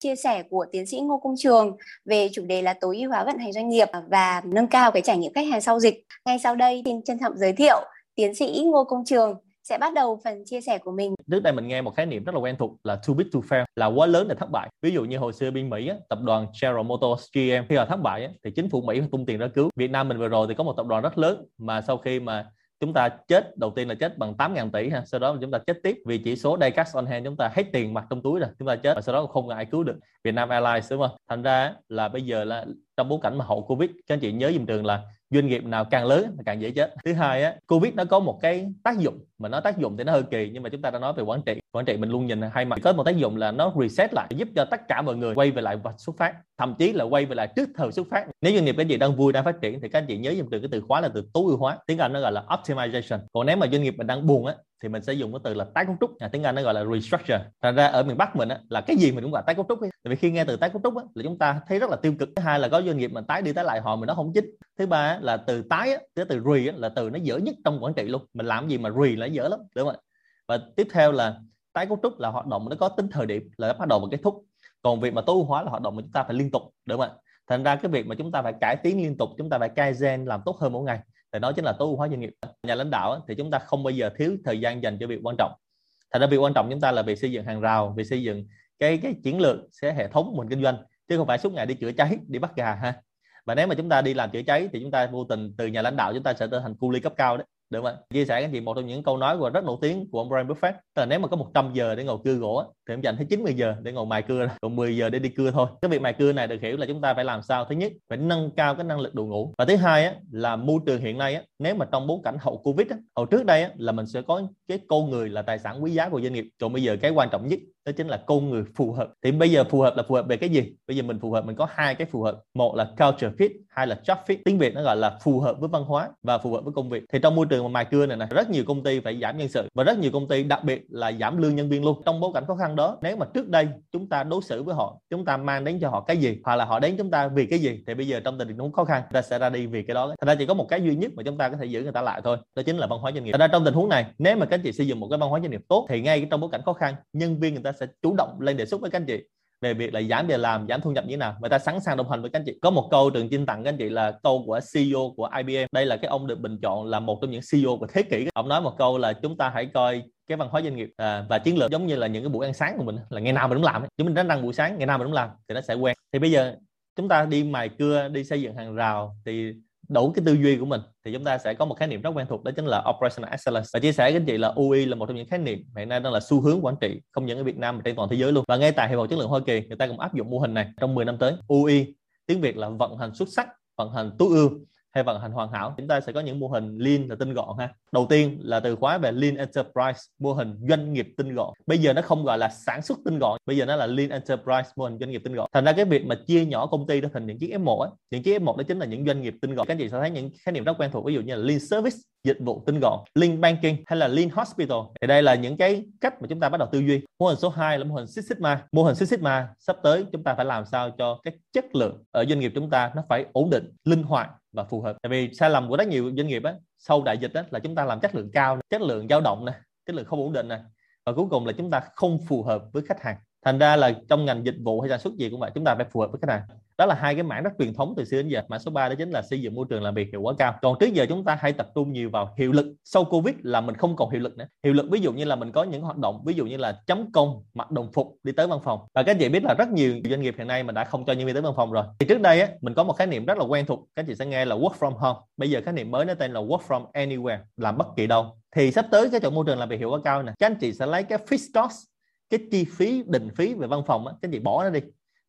chia sẻ của tiến sĩ Ngô Công Trường về chủ đề là tối ưu hóa vận hành doanh nghiệp và nâng cao cái trải nghiệm khách hàng sau dịch. Ngay sau đây xin trân trọng giới thiệu tiến sĩ Ngô Công Trường sẽ bắt đầu phần chia sẻ của mình. Trước đây mình nghe một khái niệm rất là quen thuộc là too big to fail là quá lớn để thất bại. Ví dụ như hồi xưa bên Mỹ á, tập đoàn General Motors GM khi họ thất bại á, thì chính phủ Mỹ tung tiền ra cứu. Việt Nam mình vừa rồi thì có một tập đoàn rất lớn mà sau khi mà chúng ta chết, đầu tiên là chết bằng 8.000 tỷ ha, sau đó chúng ta chết tiếp vì chỉ số day cash on hand chúng ta hết tiền mặt trong túi rồi, chúng ta chết và sau đó không ai cứu được Việt Nam Airlines, đúng không? Thành ra là bây giờ là trong bối cảnh mà hậu Covid, các anh chị nhớ dùm trường là doanh nghiệp nào càng lớn thì càng dễ chết. Thứ hai á, covid nó có một cái tác dụng, mà nó tác dụng thì nó hơi kỳ, nhưng mà chúng ta đã nói về quản trị. Quản trị mình luôn nhìn hai mặt có một tác dụng là nó reset lại, giúp cho tất cả mọi người quay về lại và xuất phát, thậm chí là quay về lại trước thời xuất phát. Nếu doanh nghiệp cái gì đang vui, đang phát triển thì các anh chị nhớ dùng từ cái từ khóa là từ tối ưu hóa, tiếng anh nó gọi là optimization. Còn nếu mà doanh nghiệp mình đang buồn á thì mình sẽ dùng cái từ là tái cấu trúc. À, tiếng anh nó gọi là restructure. Thành ra ở miền bắc mình á, là cái gì mình cũng gọi tái cấu trúc ấy. tại vì khi nghe từ tái cấu trúc á, là chúng ta thấy rất là tiêu cực. Thứ hai là có doanh nghiệp mà tái đi tái lại họ mình nó không chính. Thứ ba á, là từ tái á, tới từ re á, là từ nó dở nhất trong quản trị luôn. Mình làm gì mà re là dở lắm đúng không ạ? Và tiếp theo là tái cấu trúc là hoạt động nó có tính thời điểm là bắt đầu và kết thúc. Còn việc mà tối ưu hóa là hoạt động mà chúng ta phải liên tục đúng không ạ? Thành ra cái việc mà chúng ta phải cải tiến liên tục chúng ta phải kaizen làm tốt hơn mỗi ngày thì đó chính là tối ưu hóa doanh nghiệp. Nhà lãnh đạo thì chúng ta không bao giờ thiếu thời gian dành cho việc quan trọng. Thành ra việc quan trọng chúng ta là việc xây dựng hàng rào, việc xây dựng cái cái chiến lược, sẽ hệ thống mình kinh doanh, chứ không phải suốt ngày đi chữa cháy, đi bắt gà ha. Và nếu mà chúng ta đi làm chữa cháy thì chúng ta vô tình từ nhà lãnh đạo chúng ta sẽ trở thành cu ly cấp cao đấy được không chia sẻ các chị một trong những câu nói của rất nổi tiếng của ông Brian Buffett là nếu mà có 100 giờ để ngồi cưa gỗ thì em dành tới 90 giờ để ngồi mài cưa còn 10 giờ để đi cưa thôi. Cái việc mài cưa này được hiểu là chúng ta phải làm sao thứ nhất phải nâng cao cái năng lực đội ngũ. Và thứ hai á, là môi trường hiện nay á, nếu mà trong bối cảnh hậu covid á, hồi trước đây á, là mình sẽ có cái con người là tài sản quý giá của doanh nghiệp. Còn bây giờ cái quan trọng nhất đó chính là con người phù hợp. Thì bây giờ phù hợp là phù hợp về cái gì? Bây giờ mình phù hợp mình có hai cái phù hợp. Một là culture fit hay là job fit tiếng việt nó gọi là phù hợp với văn hóa và phù hợp với công việc. Thì trong môi trường mà mài cưa này này rất nhiều công ty phải giảm nhân sự và rất nhiều công ty, đặc biệt là giảm lương nhân viên luôn. Trong bối cảnh khó khăn đó, nếu mà trước đây chúng ta đối xử với họ, chúng ta mang đến cho họ cái gì hoặc là họ đến chúng ta vì cái gì, thì bây giờ trong tình huống khó khăn ta sẽ ra đi vì cái đó thành ra chỉ có một cái duy nhất mà chúng ta có thể giữ người ta lại thôi, đó chính là văn hóa doanh nghiệp. Thành ra trong tình huống này, nếu mà các anh chị xây dựng một cái văn hóa doanh nghiệp tốt, thì ngay trong bối cảnh khó khăn, nhân viên người ta sẽ chủ động lên đề xuất với các anh chị về việc là giảm việc làm giảm thu nhập như thế nào? Người ta sẵn sàng đồng hành với các anh chị. Có một câu trường chinh tặng các anh chị là câu của CEO của IBM đây là cái ông được bình chọn là một trong những CEO của thế kỷ. Ông nói một câu là chúng ta hãy coi cái văn hóa doanh nghiệp à, và chiến lược giống như là những cái buổi ăn sáng của mình là ngày nào mình cũng làm chúng mình đánh răng buổi sáng ngày nào mình cũng làm thì nó sẽ quen. Thì bây giờ chúng ta đi mài cưa đi xây dựng hàng rào thì đủ cái tư duy của mình, thì chúng ta sẽ có một khái niệm rất quen thuộc, đó chính là operational excellence. Và chia sẻ với anh chị là UI là một trong những khái niệm hiện nay đang là xu hướng quản trị không những ở Việt Nam mà trên toàn thế giới luôn. Và ngay tại hiệp hội chất lượng Hoa Kỳ, người ta cũng áp dụng mô hình này trong 10 năm tới. UI tiếng Việt là vận hành xuất sắc, vận hành tối ưu hay vận hành hoàn hảo, chúng ta sẽ có những mô hình lean là tinh gọn ha. Đầu tiên là từ khóa về lean enterprise, mô hình doanh nghiệp tinh gọn. Bây giờ nó không gọi là sản xuất tinh gọn, bây giờ nó là lean enterprise, mô hình doanh nghiệp tinh gọn. Thành ra cái việc mà chia nhỏ công ty đó thành những chiếc F1 á, những chiếc F1 đó chính là những doanh nghiệp tinh gọn. Các anh chị sẽ thấy những khái niệm rất quen thuộc, ví dụ như là lean service, dịch vụ tinh gọn, lean banking hay là lean hospital. Thì đây là những cái cách mà chúng ta bắt đầu tư duy. Mô hình số 2 là mô hình Six Sigma. Mô hình Six Sigma sắp tới chúng ta phải làm sao cho cái chất lượng ở doanh nghiệp chúng ta nó phải ổn định, linh hoạt và phù hợp. Tại vì sai lầm của rất nhiều doanh nghiệp á, sau đại dịch á, là chúng ta làm chất lượng cao chất lượng dao động nè, chất lượng không ổn định nè, và cuối cùng là chúng ta không phù hợp với khách hàng thành ra là trong ngành dịch vụ hay sản xuất gì cũng vậy, chúng ta phải phù hợp với cái này. Đó là hai cái mảng rất truyền thống từ xưa đến giờ. Mảng số 3 đó chính là xây dựng môi trường làm việc hiệu quả cao. Còn trước giờ chúng ta hay tập trung nhiều vào hiệu lực. Sau covid là mình không còn hiệu lực nữa. Hiệu lực ví dụ như là mình có những hoạt động, ví dụ như là chấm công, mặc đồng phục, đi tới văn phòng. Và các chị biết là rất nhiều doanh nghiệp hiện nay mà đã không cho nhân viên tới văn phòng rồi. Thì trước đây á, mình có một khái niệm rất là quen thuộc, các chị sẽ nghe là work from home. Bây giờ khái niệm mới nó tên là work from anywhere, làm bất kỳ đâu. Thì sắp tới cái chỗ môi trường làm việc hiệu quả cao này, các anh chị sẽ lấy cái fixed cost cái chi phí định phí về văn phòng á, các anh chị bỏ nó đi.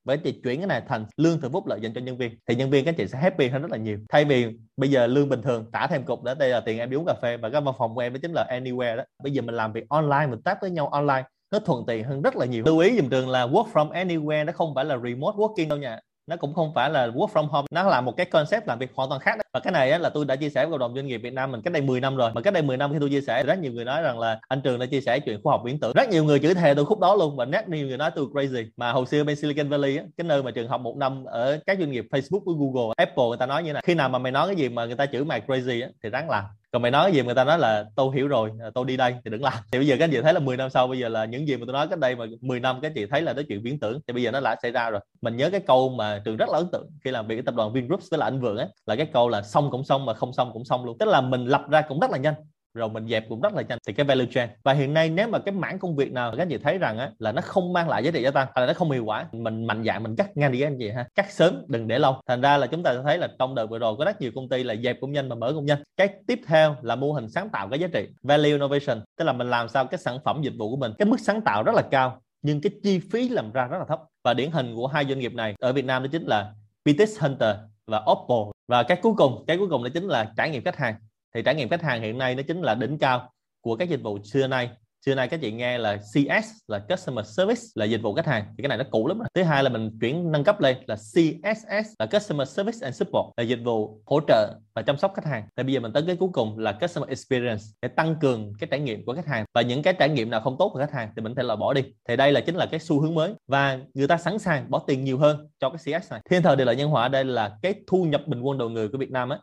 Và anh chị chuyển cái này thành lương thưởng phúc lợi dành cho nhân viên. Thì nhân viên các anh chị sẽ happy hơn rất là nhiều. Thay vì bây giờ lương bình thường trả thêm cục đó, đây là tiền em đi uống cà phê và cái văn phòng của em đó chính là anywhere đó. Bây giờ mình làm việc online, mình tác với nhau online, nó thuận tiện hơn rất là nhiều. Lưu ý dùm trường là work from anywhere, nó không phải là remote working đâu nha nó cũng không phải là work from home nó là một cái concept làm việc hoàn toàn khác đó và cái này á, là tôi đã chia sẻ với cộng đồng doanh nghiệp Việt Nam mình cách đây 10 năm rồi. Mà cách đây 10 năm khi tôi chia sẻ rất nhiều người nói rằng là anh Trường đã chia sẻ chuyện khoa học viễn tưởng. Rất nhiều người chửi thề tôi khúc đó luôn và rất nhiều người nói tôi crazy. Mà hồi xưa bên Silicon Valley á, cái nơi mà trường học một năm ở các doanh nghiệp Facebook với Google Apple người ta nói như này khi nào mà mày nói cái gì mà người ta chửi mày crazy á, thì ráng làm còn mày nói cái gì người ta nói là tôi hiểu rồi à, tôi đi đây thì đừng làm. Thì bây giờ các anh chị thấy là 10 năm sau, bây giờ là những gì mà tôi nói cách đây mà 10 năm, các anh chị thấy là nói chuyện viễn tưởng, thì bây giờ nó lại xảy ra rồi. Mình nhớ cái câu mà trường rất là ấn tượng khi làm việc với tập đoàn Vingroup với là anh Vượng á, là cái câu là xong cũng xong mà không xong cũng xong luôn. Tức là mình lập ra cũng rất là nhanh rồi mình dẹp cũng rất là nhanh. Thì cái value chain. Và hiện nay nếu mà cái mảng công việc nào các anh chị thấy rằng á, là nó không mang lại giá trị gia tăng hay là nó không hiệu quả, mình mạnh dạn mình cắt ngay đi các anh chị ha. Cắt sớm, đừng để lâu. Thành ra là chúng ta thấy là trong đợt vừa rồi có rất nhiều công ty là dẹp cũng nhanh mà mở cũng nhanh cái tiếp theo là mô hình sáng tạo cái giá trị. Value innovation, tức là mình làm sao cái sản phẩm dịch vụ của mình, cái mức sáng tạo rất là cao, nhưng cái chi phí làm ra rất là thấp. Và điển hình của hai doanh nghiệp này ở Việt Nam đó chính là Pitis Hunter và Oppo. Và cái cuối cùng, cái cuối cùng đó chính là trải nghiệm khách hàng thì trải nghiệm khách hàng hiện nay nó chính là đỉnh cao của các dịch vụ xưa nay. Xưa nay các chị nghe là CS là customer service, là dịch vụ khách hàng. Thì cái này nó cũ lắm rồi. thứ hai là mình chuyển nâng cấp lên là CSS là customer service and support, là dịch vụ hỗ trợ và chăm sóc khách hàng. Thì bây giờ mình tới cái cuối cùng là customer experience, để tăng cường cái trải nghiệm của khách hàng. Và những cái trải nghiệm nào không tốt của khách hàng thì mình thể loại bỏ đi. Thì đây là chính là cái xu hướng mới. Và người ta sẵn sàng bỏ tiền nhiều hơn cho cái CS này. Thiên thời địa lợi nhân hòa đây là cái thu nhập bình quân đầu người của Việt Nam á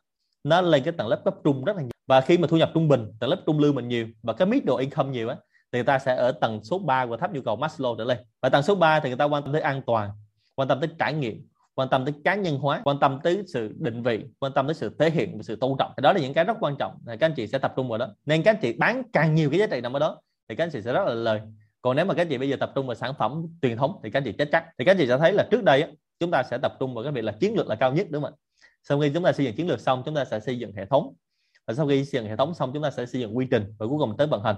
nó lên cái tầng lớp cấp trung rất là nhiều. Và khi mà thu nhập trung bình tầng lớp trung lưu mình nhiều và cái middle income nhiều á thì người ta sẽ ở tầng số 3 của tháp nhu cầu Maslow trở lên. Và tầng số 3 thì người ta quan tâm tới an toàn quan tâm tới trải nghiệm quan tâm tới cá nhân hóa quan tâm tới sự định vị quan tâm tới sự thể hiện và sự tôn trọng. Đó là những cái rất quan trọng thì các anh chị sẽ tập trung vào đó. Nên các anh chị bán càng nhiều cái giá trị nằm ở đó thì các anh chị sẽ rất là lời. Còn nếu mà các anh chị bây giờ tập trung vào sản phẩm truyền thống thì các anh chị chết chắc. Thì các anh chị sẽ thấy là trước đây á, chúng ta sẽ tập trung vào cái việc là chiến lược là cao nhất đúng không ạ? Sau khi chúng ta xây dựng chiến lược xong, chúng ta sẽ xây dựng hệ thống. Và sau khi xây dựng hệ thống xong, chúng ta sẽ xây dựng quy trình và cuối cùng tới vận hành.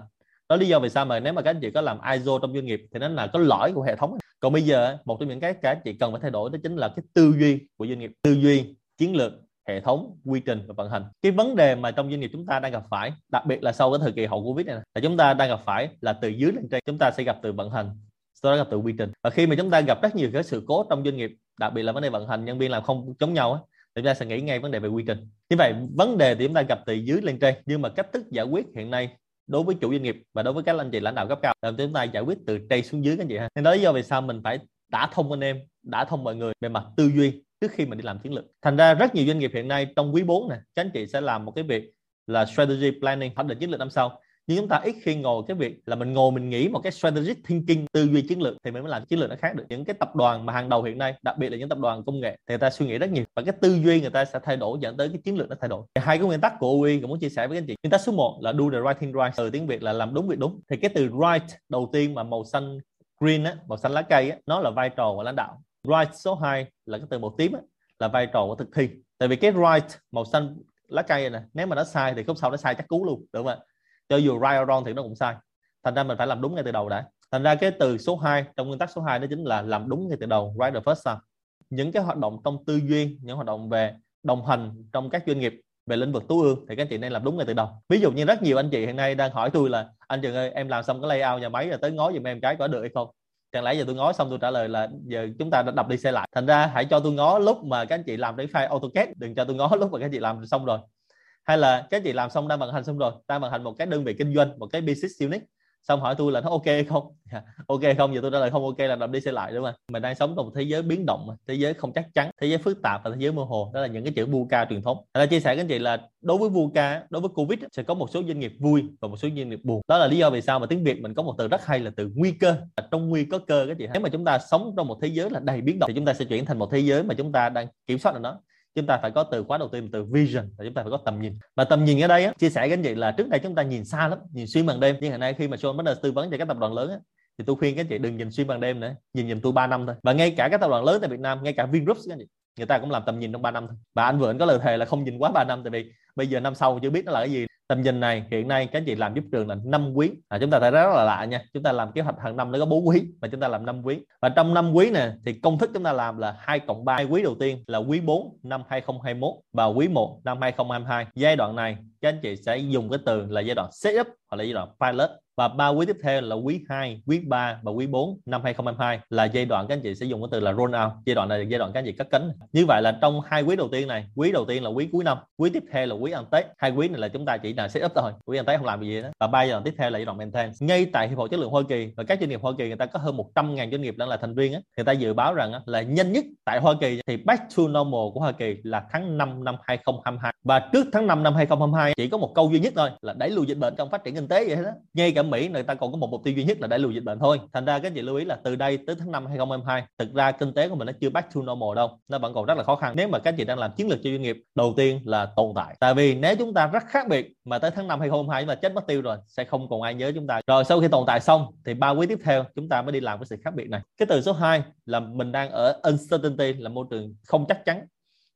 Đó lý do vì sao mà nếu mà các anh chị có làm ISO trong doanh nghiệp thì nó là có lõi của hệ thống. Còn bây giờ, một trong những cái các anh chị cần phải thay đổi đó chính là cái tư duy của doanh nghiệp. Tư duy, chiến lược, hệ thống, quy trình và vận hành. Cái vấn đề mà trong doanh nghiệp chúng ta đang gặp phải, đặc biệt là sau cái thời kỳ hậu covid này là chúng ta đang gặp phải là từ dưới lên trên, chúng ta sẽ gặp từ vận hành, sau đó gặp từ quy trình. Và khi mà chúng ta gặp rất nhiều cái sự cố trong doanh nghiệp, đặc biệt là vấn đề vận hành, nhân viên làm không giống nhau chúng ta sẽ nghĩ ngay vấn đề về quy trình. Như vậy, vấn đề thì chúng ta gặp từ dưới lên trên, nhưng mà cách thức giải quyết hiện nay đối với chủ doanh nghiệp và đối với các anh chị lãnh đạo cấp cao là chúng ta giải quyết từ trên xuống dưới các anh chị ha. Nên đó lý do vì sao mình phải đã thông anh em, đã thông mọi người về mặt tư duy trước khi mình đi làm chiến lược. Thành ra rất nhiều doanh nghiệp hiện nay trong quý 4 này các anh chị sẽ làm một cái việc là strategy planning hoạch định chiến lược năm sau nhưng chúng ta ít khi ngồi cái việc là mình ngồi mình nghĩ một cái strategic thinking, tư duy chiến lược thì mình mới làm chiến lược nó khác được. Những cái tập đoàn mà hàng đầu hiện nay, đặc biệt là những tập đoàn công nghệ, thì người ta suy nghĩ rất nhiều. Và cái tư duy người ta sẽ thay đổi dẫn tới cái chiến lược nó thay đổi. Hai cái nguyên tắc của uy cũng muốn chia sẻ với các anh chị. Nguyên tắc số 1 là do the right thing right, từ tiếng Việt là làm đúng việc đúng. Thì cái từ right đầu tiên mà màu xanh green á, màu xanh lá cây á, nó là vai trò của lãnh đạo. Right số 2 là cái từ màu tím á, là vai trò của thực thi. Tại vì cái right màu xanh lá cây này nếu mà nó sai thì khúc sau nó sai chắc cú luôn, đúng không ạ? Cho dù right or wrong thì nó cũng sai. Thành ra mình phải làm đúng ngay từ đầu đã. Thành ra cái từ số 2 trong nguyên tắc số 2 đó chính là làm đúng ngay từ đầu, right the first time. Những cái hoạt động trong tư duy, những hoạt động về đồng hành trong các doanh nghiệp về lĩnh vực tú ương thì các anh chị nên làm đúng ngay từ đầu. Ví dụ như rất nhiều anh chị hiện nay đang hỏi tôi là, anh trường ơi, em làm xong cái layout nhà máy rồi tới ngó giùm em cái có được hay không? Chẳng lẽ giờ tôi ngó xong tôi trả lời là, giờ chúng ta đã đập đi xe lại. Thành ra hãy cho tôi ngó lúc mà các anh chị làm cái file AutoCAD, đừng cho tôi ngó lúc mà các anh chị làm xong rồi hay là các chị làm xong đang vận hành xong rồi, đang vận hành một cái đơn vị kinh doanh, một cái business unit. Xong hỏi tôi là nó ok không? Ok không? Giờ tôi trả lời không ok là làm đi xe lại, đúng không? Mình đang sống trong một thế giới biến động, thế giới không chắc chắn, thế giới phức tạp và thế giới mơ hồ. Đó là những cái chữ VUCA truyền thống. Là chia sẻ với anh chị là đối với VUCA, đối với covid sẽ có một số doanh nghiệp vui và một số doanh nghiệp buồn. Đó là lý do vì sao mà tiếng việt mình có một từ rất hay là từ nguy cơ. Trong nguy có cơ các chị nếu mà chúng ta sống trong một thế giới là đầy biến động, thì chúng ta sẽ chuyển thành một thế giới mà chúng ta đang kiểm soát được nó chúng ta phải có từ khóa đầu tiên từ vision là chúng ta phải có tầm nhìn. Và tầm nhìn ở đây á, chia sẻ với anh chị là trước đây chúng ta nhìn xa lắm nhìn xuyên màn đêm. Nhưng hiện nay khi mà Sean bắt đầu tư vấn cho các tập đoàn lớn á, thì tôi khuyên các chị đừng nhìn xuyên màn đêm nữa nhìn nhìn tôi 3 năm thôi. Và ngay cả các tập đoàn lớn tại Việt Nam ngay cả Vingroup các chị người ta cũng làm tầm nhìn trong 3 năm thôi. Và anh vừa anh có lời thề là không nhìn quá 3 năm tại vì bây giờ năm sau chưa biết nó là cái gì tầm nhìn này hiện nay các anh chị làm giúp trường là năm quý. À, chúng ta thấy rất là lạ nha. Chúng ta làm kế hoạch hàng năm nó có bốn quý mà chúng ta làm năm quý. Và trong năm quý này thì công thức chúng ta làm là 2 cộng 3 quý đầu tiên là quý 4 năm 2021 và quý 1 năm 2022 giai đoạn này các anh chị sẽ dùng cái từ là giai đoạn setup hoặc là giai đoạn pilot và ba quý tiếp theo là quý 2, quý 3 và quý 4 năm 2022 là giai đoạn các anh chị sẽ dùng cái từ là roll out. Giai đoạn này là giai đoạn các anh chị cắt cánh. Như vậy là trong hai quý đầu tiên này quý đầu tiên là quý cuối năm quý tiếp theo là quý ăn tết. Hai quý này là chúng ta chỉ là set up thôi quý ăn tết không làm gì đó và ba giai đoạn tiếp theo là giai đoạn maintain. Ngay tại hiệp hội chất lượng Hoa Kỳ và các doanh nghiệp Hoa Kỳ người ta có hơn 100 ngàn doanh nghiệp đang là thành viên á người ta dự báo rằng á, là nhanh nhất tại Hoa Kỳ thì back to normal của Hoa Kỳ là tháng 5 năm 2022 và trước tháng 5 năm 2022 chỉ có một câu duy nhất thôi là đẩy lùi dịch bệnh trong phát triển kinh tế vậy đó ngay cả Mỹ, người ta còn có một mục tiêu duy nhất là đẩy lùi dịch bệnh thôi. Thành ra các chị lưu ý là từ đây tới tháng 5 2022 thực ra kinh tế của mình nó chưa back to normal đâu, nó vẫn còn rất là khó khăn. Nếu mà các chị đang làm chiến lược cho doanh nghiệp, đầu tiên là tồn tại. Tại vì nếu chúng ta rất khác biệt mà tới tháng 5 2022 chúng ta chết mất tiêu rồi, sẽ không còn ai nhớ chúng ta. Rồi sau khi tồn tại xong thì ba quý tiếp theo chúng ta mới đi làm cái sự khác biệt này. Cái từ số 2 là mình đang ở uncertainty, là môi trường không chắc chắn.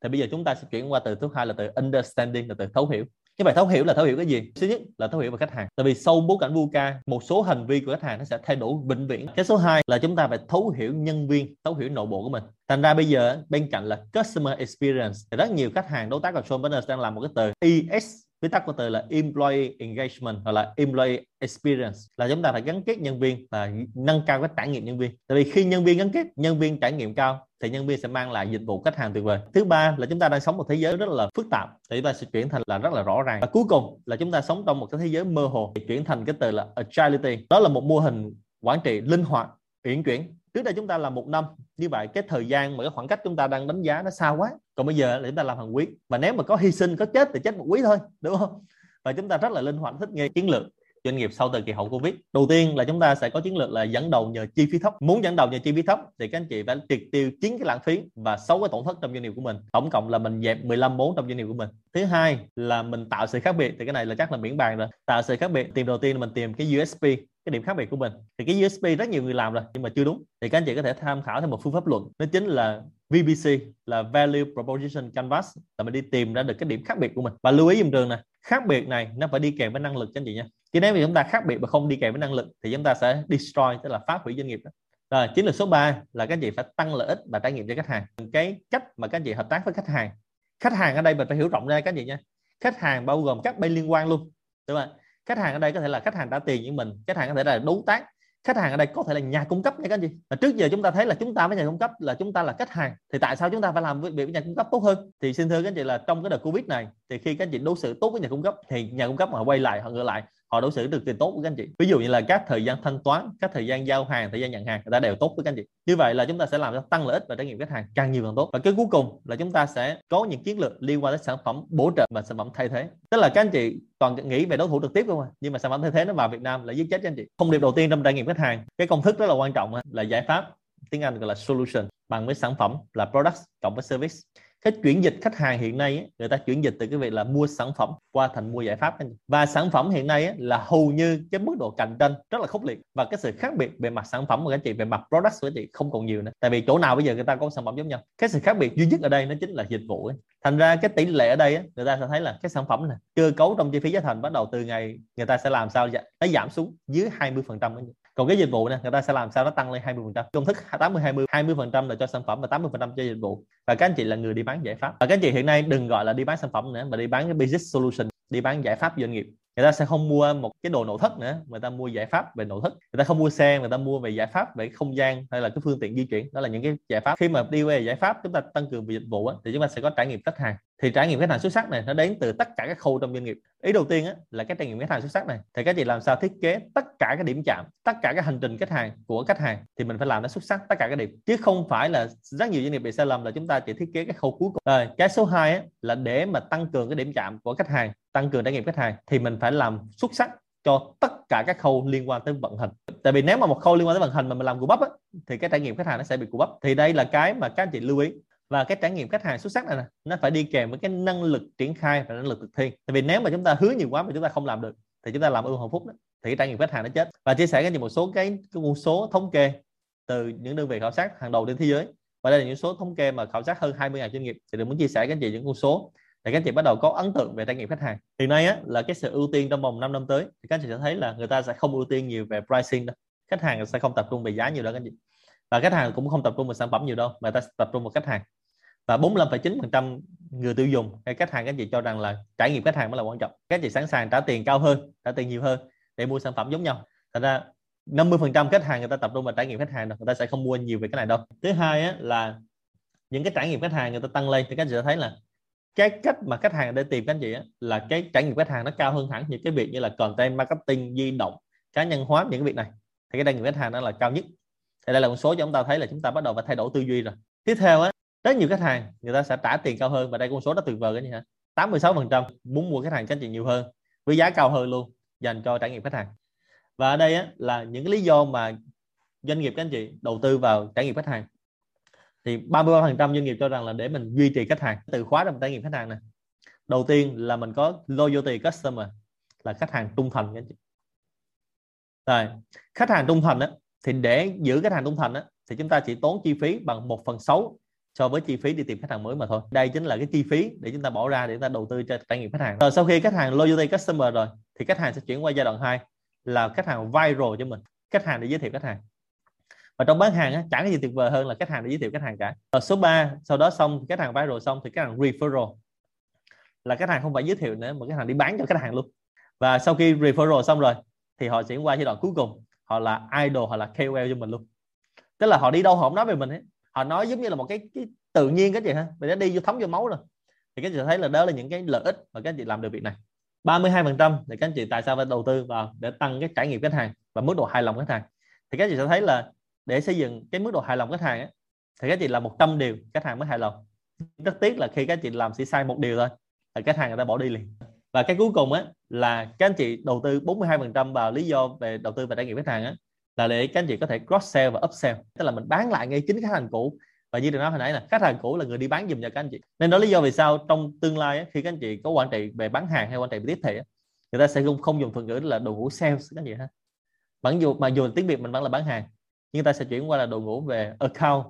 Thì bây giờ chúng ta sẽ chuyển qua từ thứ hai là từ understanding là từ thấu hiểu như vậy thấu hiểu là thấu hiểu cái gì? Thứ nhất là thấu hiểu về khách hàng. Tại vì sau bối cảnh VUCA một số hành vi của khách hàng nó sẽ thay đổi vĩnh viễn. Cái số 2 là chúng ta phải thấu hiểu nhân viên, thấu hiểu nội bộ của mình. Thành ra bây giờ bên cạnh là customer experience, thì rất nhiều khách hàng đối tác của Sean đang làm một cái từ ES viết tắt của từ là employee engagement hoặc là employee experience, là chúng ta phải gắn kết nhân viên và nâng cao cái trải nghiệm nhân viên. Tại vì khi nhân viên gắn kết, nhân viên trải nghiệm cao thì nhân viên sẽ mang lại dịch vụ khách hàng tuyệt vời. Thứ ba là chúng ta đang sống một thế giới rất là phức tạp thì chúng ta sẽ chuyển thành là rất là rõ ràng. Và cuối cùng là chúng ta sống trong một cái thế giới mơ hồ thì chuyển thành cái từ là agility. Đó là một mô hình quản trị linh hoạt, uyển chuyển trước đây chúng ta làm một năm, như vậy cái thời gian mà cái khoảng cách chúng ta đang đánh giá nó xa quá. Còn bây giờ là chúng ta làm hàng quý. Và nếu mà có hy sinh, có chết thì chết một quý thôi, đúng không? Và chúng ta rất là linh hoạt, thích nghi chiến lược doanh nghiệp sau thời kỳ hậu Covid. Đầu tiên là chúng ta sẽ có chiến lược là dẫn đầu nhờ chi phí thấp. Muốn dẫn đầu nhờ chi phí thấp thì các anh chị phải triệt tiêu chín cái lãng phí và sáu cái tổn thất trong doanh nghiệp của mình. Tổng cộng là mình dẹp 15 vốn trong doanh nghiệp của mình. Thứ hai là mình tạo sự khác biệt, thì cái này là chắc là miễn bàn rồi. Tạo sự khác biệt, tìm đầu tiên là mình tìm cái USP cái điểm khác biệt của mình thì cái USP rất nhiều người làm rồi, nhưng mà chưa đúng thì các anh chị có thể tham khảo thêm một phương pháp luận nó chính là VBC là Value Proposition Canvas, là mình đi tìm ra được cái điểm khác biệt của mình và lưu ý dùm trường này khác biệt này, nó phải đi kèm với năng lực cho anh chị nha chứ nếu mà chúng ta khác biệt mà không đi kèm với năng lực thì chúng ta sẽ destroy, tức là phá hủy doanh nghiệp đó. Rồi, chiến lược số 3 là các anh chị phải tăng lợi ích và trải nghiệm cho khách hàng. Cái cách mà các anh chị hợp tác với khách hàng. Khách hàng ở đây mình phải hiểu rộng ra các anh chị nha khách hàng bao gồm các bên liên quan luôn. Đúng không khách hàng ở đây có thể là khách hàng trả tiền với mình, khách hàng có thể là đối tác khách hàng ở đây có thể là nhà cung cấp nha các anh chị. Và trước giờ chúng ta thấy là chúng ta với nhà cung cấp là chúng ta là khách hàng. Thì tại sao chúng ta phải làm việc với nhà cung cấp tốt hơn? Thì xin thưa các anh chị là trong cái đợt covid này, thì khi các anh chị đối xử tốt với nhà cung cấp, thì nhà cung cấp họ quay lại, họ ngược lại họ đối xử được tiền tốt với các anh chị. Ví dụ như là các thời gian thanh toán, các thời gian giao hàng, thời gian nhận hàng, người ta đều tốt với các anh chị. Như vậy là chúng ta sẽ làm cho tăng lợi ích và trải nghiệm khách hàng càng nhiều càng tốt. Và cái cuối cùng là chúng ta sẽ có những chiến lược liên quan đến sản phẩm bổ trợ và sản phẩm thay thế. Tức là các anh chị toàn nghĩ về đối thủ trực tiếp không à nhưng mà sản phẩm thay thế nó vào Việt Nam là giết chết cho anh chị. Thông điệp đầu tiên trong trải nghiệm khách hàng, cái công thức rất là quan trọng là giải pháp, tiếng Anh gọi là solution, bằng với sản phẩm là product cộng với service cái chuyển dịch khách hàng hiện nay người ta chuyển dịch từ cái việc là mua sản phẩm qua thành mua giải pháp. Và sản phẩm hiện nay là hầu như cái mức độ cạnh tranh rất là khốc liệt. Và cái sự khác biệt về mặt sản phẩm của các chị, về mặt product của các chị không còn nhiều nữa. Tại vì chỗ nào bây giờ người ta có sản phẩm giống nhau. Cái sự khác biệt duy nhất ở đây nó chính là dịch vụ ấy. thành ra cái tỷ lệ ở đây người ta sẽ thấy là cái sản phẩm này cơ cấu trong chi phí giá thành bắt đầu từ ngày người ta sẽ làm sao nó giảm xuống dưới 20 phần trăm còn cái dịch vụ này người ta sẽ làm sao nó tăng lên 20 phần trăm? Công thức 80 20 20 phần trăm là cho sản phẩm và 80 phần trăm cho dịch vụ. Và các anh chị là người đi bán giải pháp. Và các anh chị hiện nay đừng gọi là đi bán sản phẩm nữa mà đi bán cái business solution đi bán giải pháp doanh nghiệp. Người ta sẽ không mua một cái đồ nội thất nữa người ta mua giải pháp về nội thất. Người ta không mua xe người ta mua về giải pháp về không gian hay là cái phương tiện di chuyển. Đó là những cái giải pháp. Khi mà đi về giải pháp chúng ta tăng cường về dịch vụ á, thì chúng ta sẽ có trải nghiệm khách hàng. Thì trải nghiệm khách hàng xuất sắc này nó đến từ tất cả các khâu trong doanh nghiệp ý đầu tiên á, là cái trải nghiệm khách hàng xuất sắc này. Thì các chị làm sao thiết kế tất cả các điểm chạm tất cả các hành trình khách hàng của khách hàng thì mình phải làm nó xuất sắc tất cả các điểm. Chứ không phải là rất nhiều doanh nghiệp bị sai lầm là chúng ta chỉ thiết kế cái khâu cuối cùng. Rồi cái số 2 á, là để mà tăng cường cái điểm chạm của khách hàng tăng cường trải nghiệm khách hàng thì mình phải làm xuất sắc cho tất cả các khâu liên quan tới vận hành. Tại vì nếu mà một khâu liên quan tới vận hành mà mình làm cụ bắp á, thì cái trải nghiệm khách hàng nó sẽ bị cụ bắp. Thì đây là cái mà các anh chị lưu ý và cái trải nghiệm khách hàng xuất sắc này nè nó phải đi kèm với cái năng lực triển khai và năng lực thực thi. Tại vì nếu mà chúng ta hứa nhiều quá mà chúng ta không làm được thì chúng ta làm ưu hồng phúc đó, thì cái trải nghiệm khách hàng nó chết. Và chia sẻ với một số cái, cái con số thống kê từ những đơn vị khảo sát hàng đầu trên thế giới. Và đây là những số thống kê mà khảo sát hơn 20.000 doanh nghiệp. Thì tôi muốn chia sẻ với anh chị những con số để các anh chị bắt đầu có ấn tượng về trải nghiệm khách hàng. Hiện nay á, là cái sự ưu tiên trong vòng 5 năm tới thì các anh chị sẽ thấy là người ta sẽ không ưu tiên nhiều về pricing đâu. Khách hàng sẽ không tập trung về giá nhiều đâu các anh chị. Và khách hàng cũng không tập trung vào sản phẩm nhiều đâu mà ta tập trung vào khách hàng và 45,9% người tiêu dùng hay khách hàng các anh chị cho rằng là trải nghiệm khách hàng mới là quan trọng. Các anh chị sẵn sàng trả tiền cao hơn trả tiền nhiều hơn để mua sản phẩm giống nhau. Thành ra 50% khách hàng người ta tập trung vào trải nghiệm khách hàng rồi người ta sẽ không mua nhiều về cái này đâu. Thứ hai á, là những cái trải nghiệm khách hàng người ta tăng lên thì các anh chị sẽ thấy là cái cách mà khách hàng để tìm các anh chị á, là cái trải nghiệm khách hàng nó cao hơn hẳn những cái việc như là content marketing di động cá nhân hóa những cái việc này. Thì cái trải nghiệm khách hàng nó là cao nhất. Thì đây là một số cho chúng ta thấy là chúng ta bắt đầu phải thay đổi tư duy rồi. Tiếp theo á rất nhiều khách hàng người ta sẽ trả tiền cao hơn và đây con số rất tuyệt vời cái gì hả? 86 phần trăm muốn mua khách hàng các anh chị nhiều hơn với giá cao hơn luôn dành cho trải nghiệm khách hàng. Và ở đây á, là những cái lý do mà doanh nghiệp các anh chị đầu tư vào trải nghiệm khách hàng. Thì 33% doanh nghiệp cho rằng là để mình duy trì khách hàng từ khóa trong trải nghiệm khách hàng này đầu tiên là mình có loyalty customer là khách hàng trung thành các anh chị. Rồi khách hàng trung thành á thì để giữ khách hàng trung thành á thì chúng ta chỉ tốn chi phí bằng 1 phần 6 so với chi phí đi tìm khách hàng mới mà thôi đây chính là cái chi phí để chúng ta bỏ ra để chúng ta đầu tư cho trải nghiệm khách hàng rồi sau khi khách hàng loyalty customer rồi thì khách hàng sẽ chuyển qua giai đoạn 2 là khách hàng viral cho mình khách hàng để giới thiệu khách hàng và trong bán hàng á, chẳng có gì tuyệt vời hơn là khách hàng để giới thiệu khách hàng cả rồi số 3 sau đó xong khách hàng viral xong thì khách hàng referral là khách hàng không phải giới thiệu nữa mà khách hàng đi bán cho khách hàng luôn và sau khi referral xong rồi thì họ chuyển qua giai đoạn cuối cùng họ là idol hoặc là KOL cho mình luôn tức là họ đi đâu họ không nói về mình ấy họ nói giống như là một cái, cái tự nhiên cái gì ha. Mình đã đi vô thấm vô máu rồi. Thì các chị thấy là đó là những cái lợi ích mà các anh chị làm được việc này. 32% thì các anh chị tại sao phải đầu tư vào để tăng cái trải nghiệm khách hàng và mức độ hài lòng khách hàng? Thì các chị sẽ thấy là để xây dựng cái mức độ hài lòng khách hàng ấy, thì các chị làm 100 điều khách hàng mới hài lòng. Rất tiếc là khi các chị làm chỉ sai một điều thôi là khách hàng người ta bỏ đi liền. Và cái cuối cùng á là các anh chị đầu tư 42% vào lý do về đầu tư và trải nghiệm khách hàng á là để các anh chị có thể cross sell và upsell. Tức là mình bán lại ngay chính khách hàng cũ. Và như được nói hồi nãy là khách hàng cũ là người đi bán dùm cho các anh chị. Nên đó lý do vì sao trong tương lai ấy, khi các anh chị có quản trị về bán hàng hay quản trị về tiếp thị ấy, người ta sẽ không không dùng thuật ngữ là đội ngũ sales các anh chị ha. Mặc dù mà dù tiếng việt mình vẫn là bán hàng nhưng ta sẽ chuyển qua là đội ngũ về account.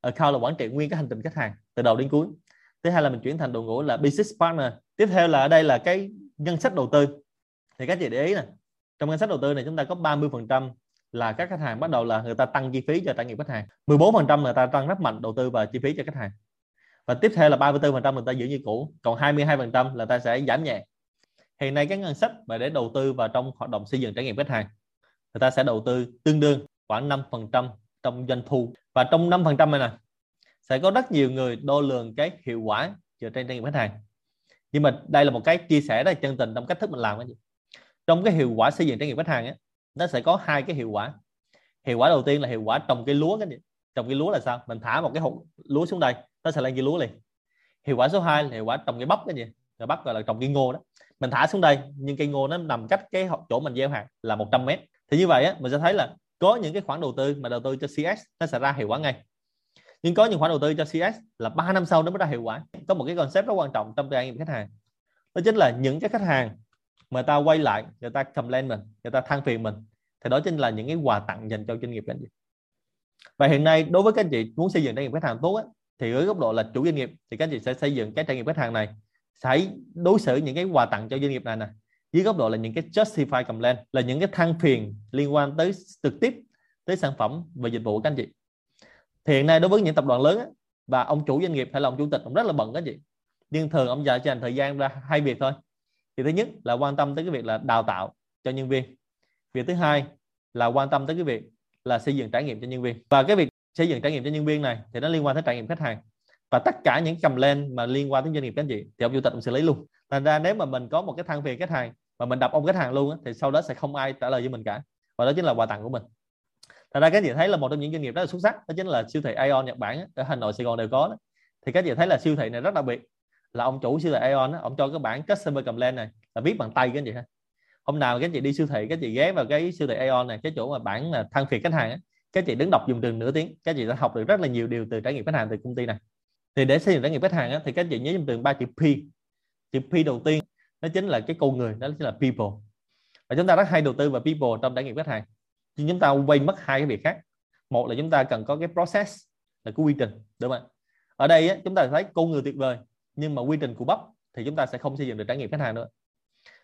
Account là quản trị nguyên cái hành trình khách hàng từ đầu đến cuối. Thứ hai là mình chuyển thành đội ngũ là business partner. Tiếp theo là ở đây là cái ngân sách đầu tư. Thì các chị để ý nè trong ngân sách đầu tư này chúng ta có 30 phần trăm là các khách hàng bắt đầu là người ta tăng chi phí cho trải nghiệm khách hàng. 14% người ta tăng rất mạnh đầu tư vào chi phí cho khách hàng. Và tiếp theo là 3,4% người ta giữ như cũ còn 22% là ta sẽ giảm nhẹ. Hiện nay các ngân sách mà để đầu tư vào trong hoạt động xây dựng trải nghiệm khách hàng người ta sẽ đầu tư tương đương khoảng 5% trong doanh thu. Và trong 5% này nè sẽ có rất nhiều người đo lường cái hiệu quả dựa trên trải nghiệm khách hàng. Nhưng mà đây là một cái chia sẻ rất chân tình trong cách thức mình làm cái gì trong cái hiệu quả xây dựng trải nghiệm khách hàng ấy, nó sẽ có hai cái hiệu quả. Hiệu quả đầu tiên là hiệu quả trồng cây lúa cái trồng cây lúa là sao? Mình thả một cái hột lúa xuống đây nó sẽ lên cây lúa liền. Hiệu quả số 2 là hiệu quả trồng cây bắp cái gì rồi bắp gọi là trồng cây ngô đó. Mình thả xuống đây nhưng cây ngô nó nằm cách cái chỗ mình gieo hạt là 100 mét. Thì như vậy á, mình sẽ thấy là có những cái khoản đầu tư mà đầu tư cho CS nó sẽ ra hiệu quả ngay. Nhưng có những khoản đầu tư cho CS là 3 năm sau nó mới ra hiệu quả. Có một cái concept rất quan trọng trong trải nghiệm khách hàng. Đó chính là những cái khách hàng mà ta quay lại người ta complain mình người ta than phiền mình. Thì đó chính là những cái quà tặng dành cho doanh nghiệp các anh chị. Và hiện nay đối với các anh chị muốn xây dựng trải nghiệm khách hàng tốt á, thì ở góc độ là chủ doanh nghiệp thì các anh chị sẽ xây dựng cái trải nghiệm khách hàng này. Sẽ đối xử những cái quà tặng cho doanh nghiệp này nè. Dưới góc độ là những cái justify complaint là những cái than phiền liên quan tới trực tiếp tới sản phẩm và dịch vụ của các anh chị. Thì hiện nay đối với những tập đoàn lớn á, và ông chủ doanh nghiệp hay là ông chủ tịch ông rất là bận các anh chị. Nhưng thường ông dành dành thời gian ra hai việc thôi thì thứ nhất là quan tâm tới cái việc là đào tạo cho nhân viên. Việc thứ hai là quan tâm tới cái việc là xây dựng trải nghiệm cho nhân viên. Và cái việc xây dựng trải nghiệm cho nhân viên này thì nó liên quan tới trải nghiệm khách hàng. Và tất cả những cầm lên mà liên quan tới doanh nghiệp các anh chị thì ông chủ tịch ông xử lý luôn. Thành ra nếu mà mình có một cái thang phiền khách hàng mà mình đập ông khách hàng luôn á, thì sau đó sẽ không ai trả lời với mình cả. Và đó chính là quà tặng của mình. Thành ra các anh chị thấy là một trong những doanh nghiệp rất là xuất sắc đó chính là siêu thị Aeon Nhật Bản á, ở Hà Nội Sài Gòn đều có đó. thì các anh chị thấy là siêu thị này rất đặc biệt là ông chủ siêu thị Aeon á, ông cho cái bản customer complaint này là viết bằng tay các anh chị ha? Hôm nào các anh chị đi siêu thị các chị ghé vào cái siêu thị Aeon này cái chỗ mà bản là than phiền khách hàng á, các chị đứng đọc dùng từ nửa tiếng các chị sẽ học được rất là nhiều điều từ trải nghiệm khách hàng từ công ty này. Thì để xây dựng trải nghiệm khách hàng á, thì các chị nhớ dùng từ ba chữ P. Chữ P đầu tiên nó chính là cái con người đó chính là people. Và chúng ta rất hay đầu tư vào people trong trải nghiệm khách hàng. Nhưng chúng ta quay mất hai cái việc khác. Một là chúng ta cần có cái process là cái quy trình đúng không ạ? Ở đây á, chúng ta thấy con người tuyệt vời nhưng mà quy trình của bắp thì chúng ta sẽ không xây dựng được trải nghiệm khách hàng nữa.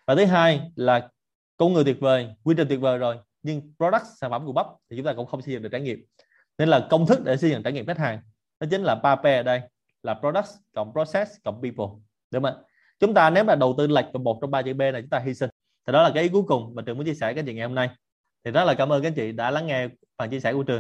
Và thứ hai là con người tuyệt vời, quy trình tuyệt vời rồi, nhưng product, sản phẩm của bắp thì chúng ta cũng không xây dựng được trải nghiệm. Nên là công thức để xây dựng trải nghiệm khách hàng đó chính là ba p ở đây, là product cộng process cộng people. Đúng không ạ? Chúng ta nếu mà đầu tư lệch vào một trong ba chữ b này, chúng ta hy sinh. Thì đó là cái ý cuối cùng mà trường muốn chia sẻ cái chuyện ngày hôm nay. Thì rất là cảm ơn các anh chị đã lắng nghe phần chia sẻ của trường.